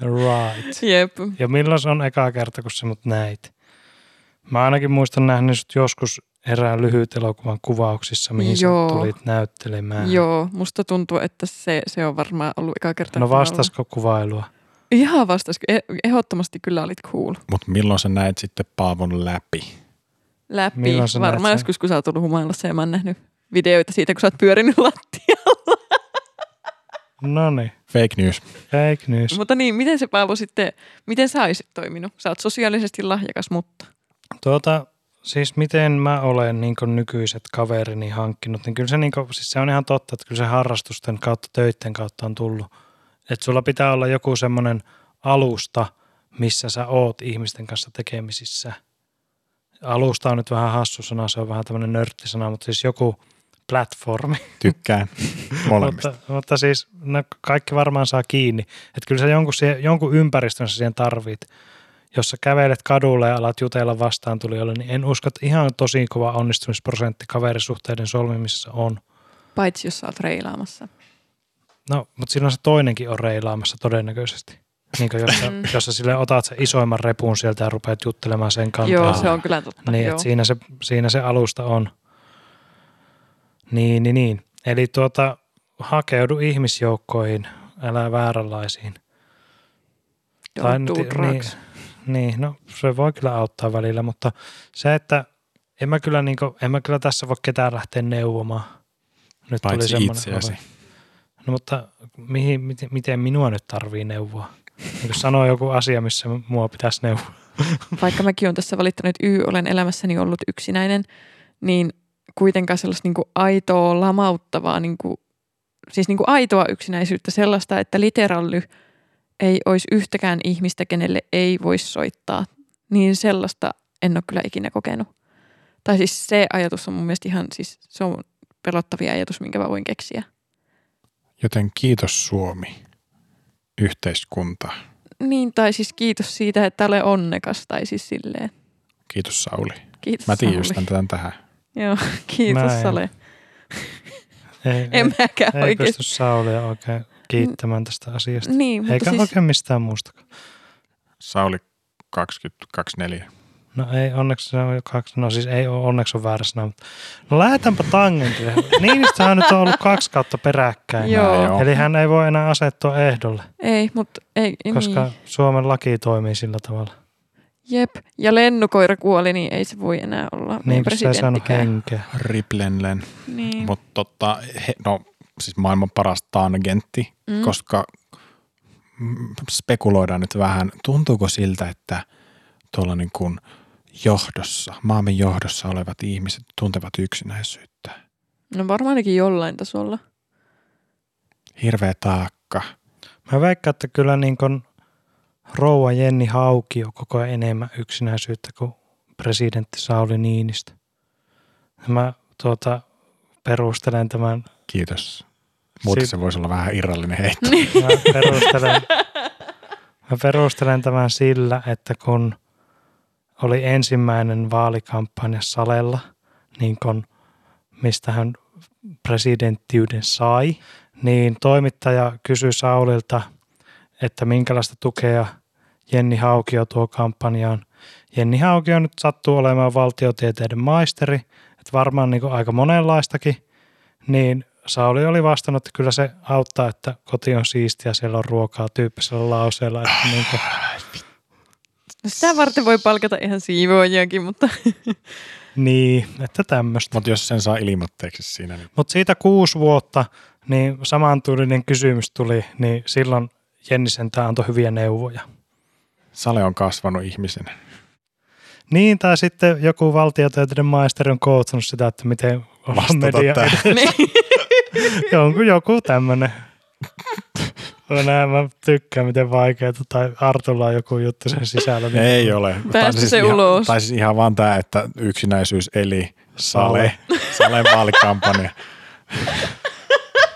Right. Jep. Ja milloin se on eka kerta, kun sä mut näit? Mä ainakin muistan nähnyt sut joskus erään lyhyt elokuvan kuvauksissa, mihin Joo. sä tulit näyttelemään. Joo, musta tuntuu, että se, se on varmaan ollut eka kerta. No vastasko kuvailua? Ihan vastas. E- ehdottomasti kyllä olit cool. Mutta milloin sä näet sitten Paavon läpi? Läpi. Varmaan joskus, kun sä oot ollut humailassa ja mä oon nähnyt videoita siitä, kun sä oot pyörinyt lattialla. No niin, Fake news. fake news. Mutta niin, miten se Paavo sitten, miten sä olisit toiminut? Sä oot sosiaalisesti lahjakas, mutta Tuota, siis miten mä olen niin nykyiset kaverini hankkinut, niin kyllä se, niin kuin, siis se on ihan totta, että kyllä se harrastusten kautta, töitten kautta on tullut. Että sulla pitää olla joku semmoinen alusta, missä sä oot ihmisten kanssa tekemisissä. Alusta on nyt vähän hassu sana, se on vähän tämmöinen nörttisana, mutta siis joku platformi. Tykkään [laughs] molemmista. mutta, mutta siis no, kaikki varmaan saa kiinni. Että kyllä sä jonkun, siihen, jonkun ympäristön sä siihen tarvit. Jos sä kävelet kadulla ja alat jutella vastaan tulijoille, niin en usko, että ihan tosi kova onnistumisprosentti kaverisuhteiden solmimisessa on. paitsi jos sä oot reilaamassa. No, mutta silloin se toinenkin on reilaamassa todennäköisesti. Niin kuin jos, sä, Mm. jos sä sille otat sen isoimman repun sieltä ja rupeat juttelemaan sen kanssa. Joo, se on kyllä totta. Niin, että siinä se, siinä se alusta on. Niin, niin, niin. Eli tuota, hakeudu ihmisjoukkoihin, älä vääränlaisiin. tai Don't do nyt- drugs. Niin, no se voi kyllä auttaa välillä, mutta se, että en mä kyllä, niin kuin, en mä kyllä tässä voi ketään lähteä neuvomaan. Nyt tuli Paitsi semmoinen itseäsi. No mutta mihin, miten, miten minua nyt tarvii neuvoa? Niin kun sanoo joku asia, missä mua pitäisi neuvoa. Vaikka mäkin olen tässä valittanut, että Y, olen elämässäni ollut yksinäinen, niin kuitenkaan sellaista niin kuin aitoa, lamauttavaa, niin kuin, siis niin kuin aitoa yksinäisyyttä, sellaista, että literally ei olisi yhtäkään ihmistä, kenelle ei voisi soittaa, niin sellaista en ole kyllä ikinä kokenut. Tai siis se ajatus on mun mielestä ihan, siis se on pelottavia ajatus, minkä mä voin keksiä. Joten kiitos Suomi, yhteiskunta. Niin, tai siis kiitos siitä, että olen onnekas, tai siis silleen. Kiitos Sauli. Kiitos Mä Sauli. tiivistän tämän tähän. Joo, [laughs] kiitos Mä en. Sale. Ei, En mäkään ei oikeasti. pysty Saulia oikein kiittämään tästä asiasta. Niin, mutta Eikä siis, oikein mistään muustakaan. Sauli 2024. No ei, onneksi se on jo kaksi, no siis ei ole, onneksi on väärä sana, mutta no lähdetäänpä tangentille. [laughs] Niinistöhän nyt on ollut kaksi kautta peräkkäin. Joo. Näin on. Eli hän ei voi enää asettua ehdolle, ei, mutta ei, koska niin. Suomen laki toimii sillä tavalla. Jep, ja lennokoira kuoli, niin ei se voi enää olla Niin presidenttikään. henkeä. Riplenlen. Niin. Mutta tota, he, no siis maailman paras tangentti, Mm. koska mm, spekuloidaan nyt vähän, tuntuuko siltä, että tuolla niin kuin johdossa, maamme johdossa olevat ihmiset tuntevat yksinäisyyttä. No varmaan ainakin jollain tasolla. Hirveä taakka. Mä veikkaan, että kyllä niin kuin rouva Jenni Haukio koko ajan enemmän yksinäisyyttä kuin presidentti Sauli Niinistö. Mä tuota, perustelen tämän Kiitos. Muuten Sit- se voisi olla vähän irrallinen heitto. Mä perustelen, mä perustelen tämän sillä, että kun oli ensimmäinen vaalikampanja Salella, niin kun, mistä hän presidenttiyden sai, niin toimittaja kysyi Saulilta, että minkälaista tukea Jenni Haukio tuo kampanjaan. Jenni Haukio nyt sattuu olemaan valtiotieteiden maisteri, että varmaan niin aika monenlaistakin, niin Sauli oli vastannut, että kyllä se auttaa, että koti on siistiä, siellä on ruokaa tyyppisellä lauseella. Että niin kuin, No sitä varten voi palkata ihan siivoajiakin, mutta niin, että tämmöistä. Mutta jos sen saa ilmoitteeksi siinä, niin Mutta siitä kuusi vuotta, niin samantyylinen kysymys tuli, niin silloin Jenni sentään antoi hyviä neuvoja. Sale on kasvanut ihmisenä. Niin, tai sitten joku valtiotieteiden maisteri on koutsannut sitä, että miten Vastata media [laughs] niin. jonkun joku tämmöinen. Näin mä tykkään, miten vaikeaa, tai Artulla on joku juttu sen sisällä. niin- Ei ole. Päästä se ihan, ulos. Tai siis ihan vaan tämä, että yksinäisyys eli Sale. Sale. Salen vaalikampanja.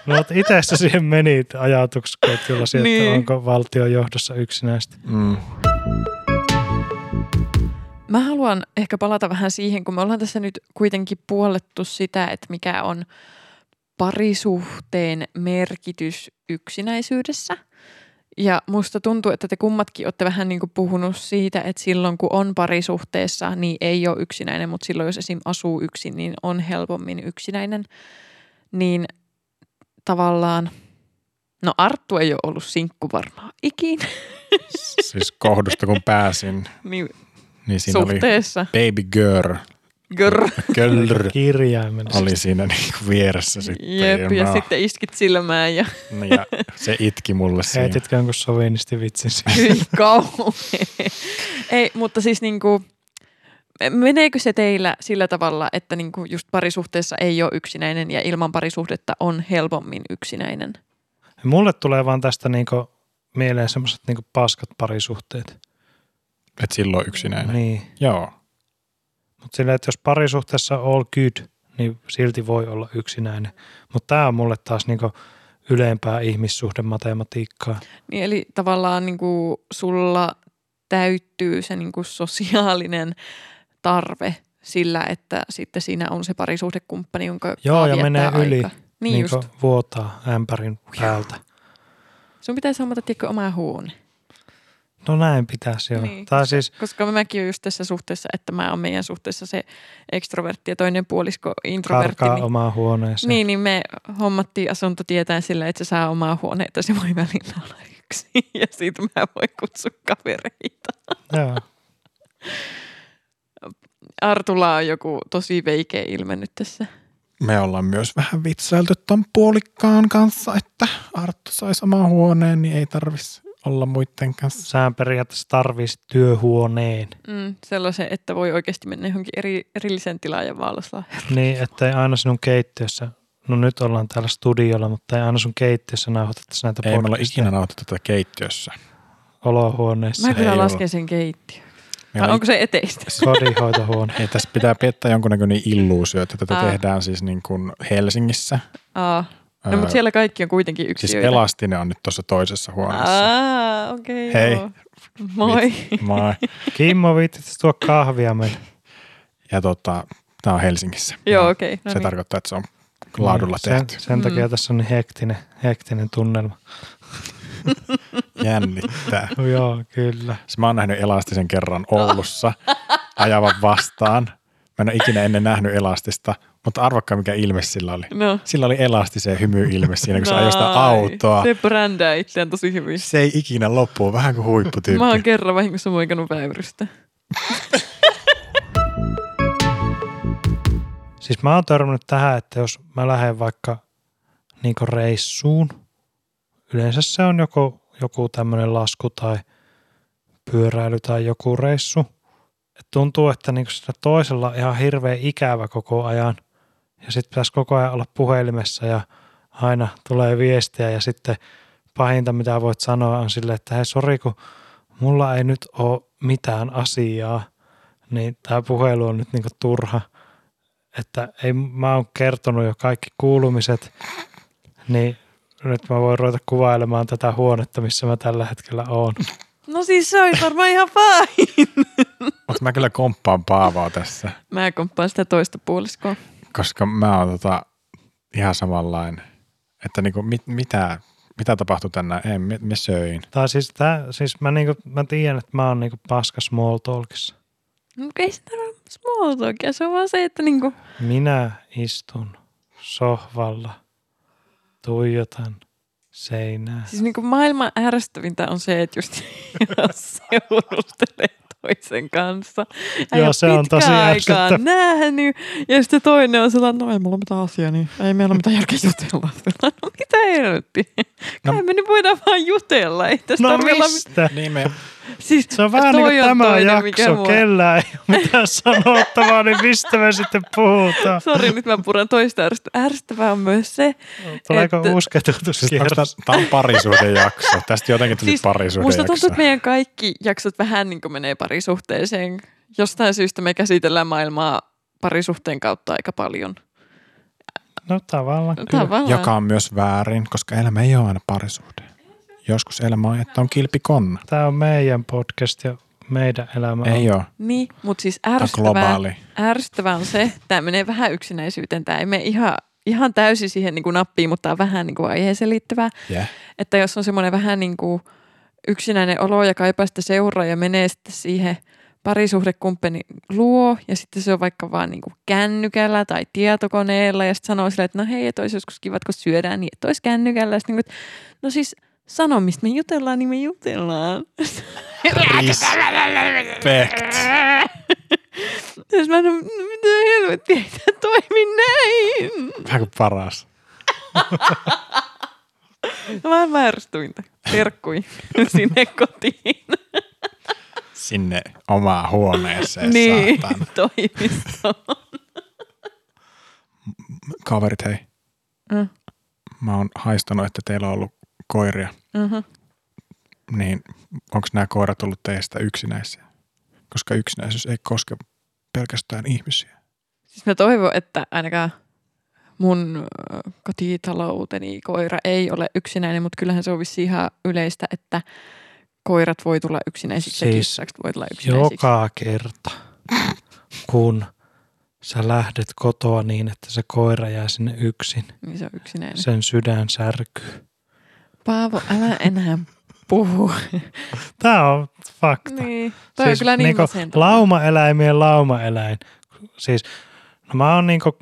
No, mutta itse asiassa siihen meni ajatusketjulla siitä, Niin. että onko valtion johdossa yksinäistä. Mm. Mä haluan ehkä palata vähän siihen, kun me ollaan tässä nyt kuitenkin puolettu sitä, että mikä on parisuhteen merkitys yksinäisyydessä. Ja musta tuntuu, että te kummatkin olette vähän niin kuin puhunut siitä, että silloin kun on parisuhteessa, niin ei ole yksinäinen, mutta silloin jos esim. asuu yksin, niin on helpommin yksinäinen. Niin tavallaan, no Arttu ei ole ollut sinkku varmaan ikinä, Siis kohdusta kun pääsin, [laughs] niin niin siinä oli suhteessa. baby girl, Grr. girl Kirjaimellisesti. oli siinä niinku vieressä sitten. Jep, ja no, sitten iskit silmään ja ja se itki mulle siinä. Heititkö jonkun sovinisti vitsin siihen? hyi kauhea. Ei, mutta siis niinku, meneekö se teillä sillä tavalla, että niinku just parisuhteessa ei ole yksinäinen ja ilman parisuhdetta on helpommin yksinäinen? Mulle tulee vaan tästä niinku mieleen semmoiset niinku paskat parisuhteet. Et silloin yksinäinen. Niin. Joo. Mutta silleen, että jos parisuhteessa on all good, niin silti voi olla yksinäinen. Mutta tämä on mulle taas niinku ylempää ihmissuhdematematiikkaa. Niin eli tavallaan niinku sulla täyttyy se niinku sosiaalinen tarve sillä, että sitten siinä on se parisuhdekumppani, jonka Joo, ja menee yli. aikaa. Niin niinku just. vuotaa ämpärin päältä. Sun pitäisi hommata tiedätkö, oma huone. No näin pitäisi joo. Niin, Niin, tai siis, Koska mäkin olen just tässä suhteessa, että mä oon meidän suhteessa se ekstrovertti ja toinen puolisko introvertti. karkaa Niin, omaan huoneeseen. niin, niin me hommattiin asunto tietäen sillä, että se saa omaa huoneita, se voi välillä olla yksi. [laughs] Ja siitä mä voin kutsua kavereita. Joo. Artulla on joku tosi veikeä ilme nyt tässä. Me ollaan myös vähän vitsailtu ton puolikkaan kanssa, että Arttu saisi oman huoneen, niin ei tarvis olla muiden kanssa. Sään periaatteessa tarvitsisi työhuoneen. Mm, sellaisen, että voi oikeasti mennä johonkin eri, erilliseen tilaan ja vaalassa. Niin, ettei aina sinun keittiössä, no nyt ollaan täällä studiolla, mutta ei aina sun keittiössä nauhoitettaisi näitä Ei me olla ikinä nautettu tätä keittiössä. olohuoneessa. Mä kyllä ei lasken sen keittiö. Meillä Vai onko se eteistä? [laughs] Kodinhoitohuone. Ei, tässä pitää piettää jonkunnäköinen illuusio, että tätä Aa. tehdään siis niin kuin Helsingissä. Aa. No Öö, mutta siellä kaikki on kuitenkin Siis yksiöitä. Elastinen on nyt tuossa toisessa huoneessa. Aa, okei. Hei. joo. Moi. Moi. Kimmo, viittit tuo kahvia meille. Ja tota, tämä on Helsingissä. Joo, okei. No se niin. tarkoittaa, että se on laadulla sen, tehty. Sen takia Mm. tässä on niin hektinen, hektinen tunnelma. Jännittää. No, joo, kyllä. Siis mä oon nähnyt Elastisen kerran Oulussa ajavan vastaan. Mä en ole ikinä ennen nähnyt Elastista, mutta arvakkaa mikä ilme sillä oli. No. Sillä oli Elastisen hymyilme siinä, kun se ajoi sitä autoa. Se brändää itseään tosi hyvin. Se ei ikinä loppu, vähän kuin huipputyyppi. Mä oon kerran vahingossa moikannut väyrystä. Siis mä oon törmännyt tähän, että jos mä lähden vaikka niinku reissuun, yleensä se on joku, joku tämmöinen lasku tai pyöräily tai joku reissu. Et tuntuu, että niinku sitä toisella on ihan hirveän ikävä koko ajan. Ja sitten pitäisi koko ajan olla puhelimessa ja aina tulee viestiä ja sitten pahinta mitä voit sanoa on silleen, että hei sori kun mulla ei nyt ole mitään asiaa, niin tämä puhelu on nyt niinku turha että ei, mä oon kertonut jo kaikki kuulumiset, niin nyt mä voin ruveta kuvailemaan tätä huonetta, missä mä tällä hetkellä oon. No siis se olisi varmaan ihan fine. Mutta mä kyllä komppaan Paavaa tässä, Mä komppaan sitä toista puoliskoa. koska mä oon tota ihan samanlainen. Että niinku, mit, mitä, mitä tapahtui tänään? Ei, mä, mä söin. Tai siis, tää, siis mä, niinku, mä tiedän, että mä oon niinku paska small talkissa. No ei sitä ole small talkia, se on vaan se, että niinku, Minä istun sohvalla, tuijotan seinää. siis niinku maailman ärsyttävintä on se, että just [laughs] seurustelee toisen kanssa. Ei Joo, se on tosi aikaa nähnyt. Ja sitten toinen on sellainen, no ei mulla ole mitään asiaa, niin ei meillä ole mitään järkeä jutella. [laughs] No mitä helvetti? No- Kai me nyt voidaan vaan jutella. Ei tästä No mistä? Niin me, Siis, Se on vähän niin kuin tämä toinen, jakso, mua- kellään ei ole mitään [laughs] sanottavaa, niin mistä me sitten puhutaan? Sori, nyt mä puran toista ärsyttävää. Ärsyttävää on myös se, Tuleeko että- uusi siis ketutuskierros? tää on parisuuden jakso. Tästä jotenkin tuli Siis parisuuden musta jakso. tuntuu, että meidän kaikki jaksot vähän niin kuin menee parisuhteeseen. Jostain syystä me käsitellään maailmaa parisuhteen kautta aika paljon. No tavallaan kyllä. Tavallaan. Joka on myös väärin, koska elämä ei ole aina parisuhde. Joskus elämä on, että on kilpikonna. Tämä on meidän podcast ja meidän elämä. Ei ole. Niin, mutta siis ärsyttävää, globaali. ärsyttävää on se, tämä menee vähän yksinäisyyteen. Tämä ei mene ihan, ihan täysin siihen niin kuin nappiin, mutta tämä on vähän niin kuin aiheeseen liittyvää. Yeah. Että jos on semmoinen vähän niin kuin yksinäinen olo ja kaipaa sitä seuraa ja menee sitten siihen parisuhdekumppani luo ja sitten se on vaikka vaan niin kuin kännykällä tai tietokoneella ja sitten sanoo silleen, että no hei, että olisi joskus kiva, kun syödään, niin että olisi kännykällä. Sitten niin kuin, että, no siis sano, mistä me jutellaan, niin me jutellaan. Respect. Jos mä no, mitä helvettiä, ei tämä toimi näin. Vähän kuin paras. Mä vääristyintä. Terkkui sinne kotiin. Sinne omaan huoneeseen, niin, saatan. toimistoon. Kaverit, hei. Mm. Mä oon haistanut, että teillä on ollut koiria. Mm-hmm. Niin onko nämä koirat ollut teistä yksinäisiä? Koska yksinäisyys ei koske pelkästään ihmisiä. Siis mä toivon, että ainakaan mun kotitalouteni koira ei ole yksinäinen, mutta kyllähän se on vissiin ihan yleistä, että koirat voi tulla yksinäisiksi siis ja kissakset voi tulla yksinäisiksi. Joka kerta, kun sä lähdet kotoa niin, että se koira jää sinne yksin, Niin se on yksinäinen. Se... sen sydän särkyy. Paavo, älä enää puhu. Tämä on fakta. niin. Toi siis on kyllä niin niinku laumaeläimien laumaeläin. Siis, no mä oon niinku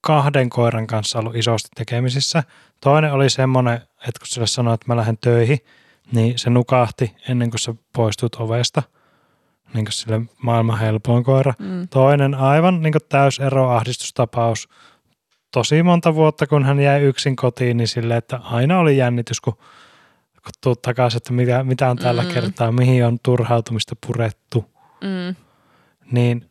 kahden koiran kanssa ollut isosti tekemisissä. Toinen oli semmoinen, että kun sille sanoi, että mä lähden töihin, niin se nukahti ennen kuin sä poistut ovesta. Niin kuin sille maailman helpoin koira. Mm. Toinen aivan niin täysero ahdistustapaus. Tosi monta vuotta, kun hän jäi yksin kotiin, niin sille, että aina oli jännitys, kun, kun tuut takaisin, että mitä, mitä on tällä Mm. kertaa, mihin on turhautumista purettu. Mm. Niin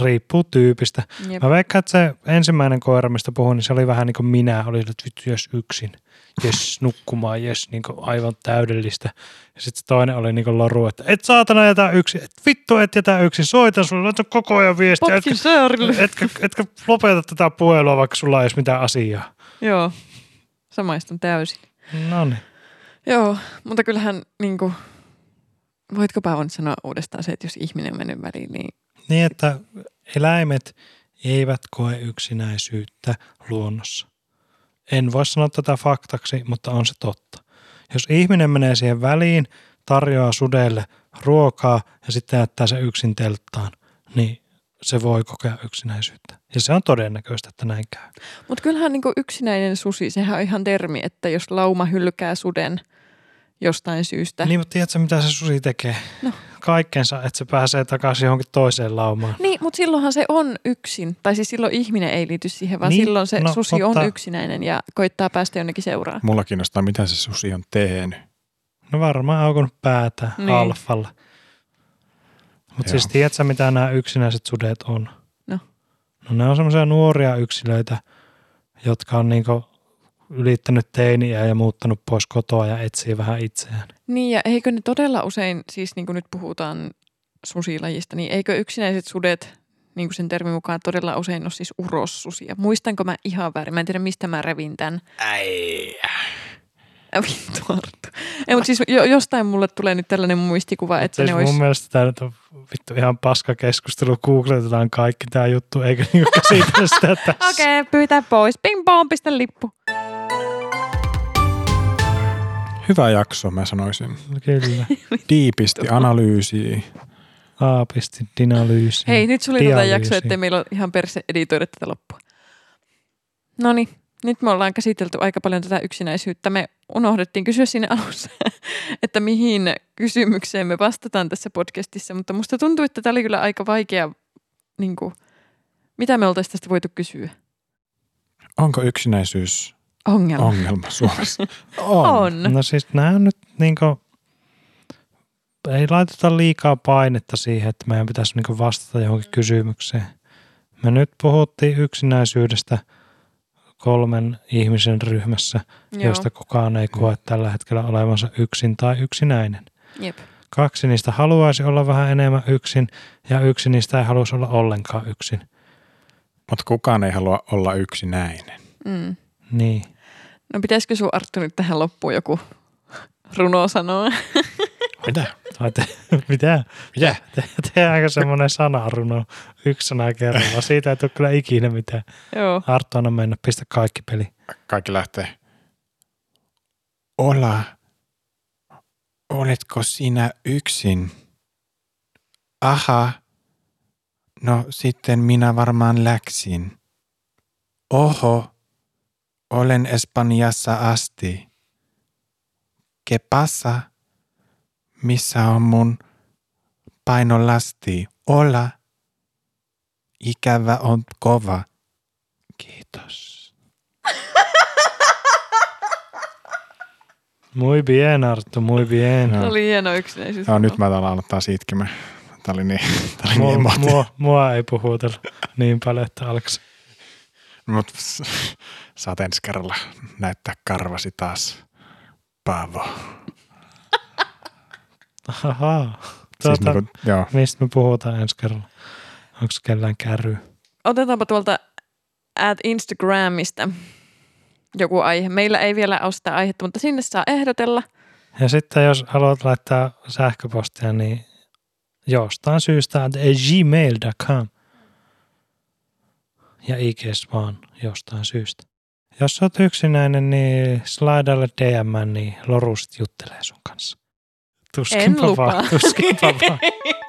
riippuu tyypistä. Jep. Mä veikkaan, että se ensimmäinen koira, mistä puhuin, niin se oli vähän niin kuin minä. Oli, että vittu, jos yksin. Jes, nukkumaan, jes, niin aivan täydellistä. Ja sitten toinen oli niin loru, että et saatana jätä yksin. Et vittu, et jätä yksin. Soitan sulle, laita koko ajan viestiä. Etkä, säärille. etkä, etkä lopeta tätä puhelua, vaikka sulla ei edes mitään asiaa. Joo, samaistun täysin. No niin. Joo, mutta kyllähän niin kuin, voitko Paavo nyt sanoa uudestaan se, että jos ihminen on mennyt väliin, niin Niin, että eläimet eivät koe yksinäisyyttä luonnossa. En voi sanoa tätä faktaksi, mutta on se totta. Jos ihminen menee siihen väliin, tarjoaa sudelle ruokaa ja sitten jättää se yksin telttaan, niin se voi kokea yksinäisyyttä. Ja se on todennäköistä, että näin käy. Mutta kyllähän niin yksinäinen susi, sehän on ihan termi, että jos lauma hylkää suden jostain syystä. Niin, mutta tiedätkö, mitä se susi tekee? No. Kaikkensa, että se pääsee takaisin johonkin toiseen laumaan. Niin, mutta silloinhan se on yksin. Tai siis silloin ihminen ei liity siihen, vaan Niin, silloin se no, susi mutta- on yksinäinen ja koittaa päästä jonnekin seuraan. Mulla kiinnostaa, mitä se susi on tehnyt. No varmaan aukonut päätä Niin. alfalla. Mutta siis tiedätkö, mitä nämä yksinäiset sudet on? No. No ne on semmoisia nuoria yksilöitä, jotka on niinku ylittänyt teiniä ja muuttanut pois kotoa ja etsii vähän itseään. Niin ja eikö ne todella usein, siis niin kuin nyt puhutaan susilajista, niin eikö yksinäiset sudet, niin kuin sen termin mukaan todella usein ole siis urossusia. Muistanko mä ihan väärin? Mä en tiedä, mistä mä revin tämän. Ei. Äh, Vittu Arttu. Ei, mutta siis jo, jostain mulle tulee nyt tällainen muistikuva, että siis ne mun olisi... mielestä tämä nyt on vittu ihan paska keskustelu. Googletetaan kaikki tämä juttu, eikä niinku käsitellä sitä [laughs] tässä. Okei, okay, pyytää pois. Ping pong, pistä lippu. Hyvä jakso, mä sanoisin. Kyllä. [laughs] Diipisti analyysiä. Aapisti, dinalyysi. Hei, nyt sulitetaan dialyysi. jakso, ettei meillä ole ihan perse editoida tätä loppua. No niin, nyt me ollaan käsitelty aika paljon tätä yksinäisyyttä. Me unohdettiin kysyä siinä alussa, [laughs] että mihin kysymykseen me vastataan tässä podcastissa, mutta musta tuntuu, että tämä oli kyllä aika vaikea, niin kuin, mitä me oltaisiin tästä voitu kysyä. Onko yksinäisyys Ongelma. ongelma Suomessa? [laughs] On. On. No siis nämä nyt niinku, ei laiteta liikaa painetta siihen, että meidän pitäisi niinku vastata johonkin kysymykseen. Me nyt puhuttiin yksinäisyydestä kolmen ihmisen ryhmässä, Joo. josta kukaan ei koe tällä hetkellä olevansa yksin tai yksinäinen. Jep. Kaksi niistä haluaisi olla vähän enemmän yksin ja yksi niistä ei haluaisi olla ollenkaan yksin. Mutta kukaan ei halua olla yksinäinen. Mm. Niin. No pitäisikö sun Arttu nyt tähän loppuun joku runo sanoa? Mitä? Mitä? Mitä? Te, tehdäänkö semmoinen sanaruno yksi sana kerralla? Siitä ei tule kyllä ikinä mitään. Joo. Arttu, anna mennä, pistä kaikki peli. Kaikki lähtee. Hola, Oletko sinä yksin? Aha. No sitten minä varmaan läksin. Oho. Olen Espanjassa asti. Que pasa? Missä on mun painolasti? Olla. Ikävä on kova. Kiitos. Muy bien, Arttu, muy bien. Se oli hieno yksinäisyys. Joo, nyt mä täällä aloittaa siitkimään. Tää oli niin, tää oli niin Mua, emotio. mua, mua ei puhutella niin paljon, että alkaisi. Mut [laughs] saat ensi kerralla näyttää karvasi taas. Paavo. [laughs] Ahaa. Siis Tuota, niinku, joo. mistä me puhutaan ensi kerralla? Onko kellään kärry? Otetaanpa tuolta at Instagramista joku aihe. Meillä ei vielä ole sitä aihetta, mutta sinne saa ehdotella. Ja sitten jos haluat laittaa sähköpostia, niin jostain syystä at gmail.com. Ja IGS vaan jostain syystä. Jos oot yksinäinen, niin slaidalle DM, niin Loru sit juttelee sun kanssa. Tuskinpa En lupaa. vaan, tuskinpa vaan. [laughs]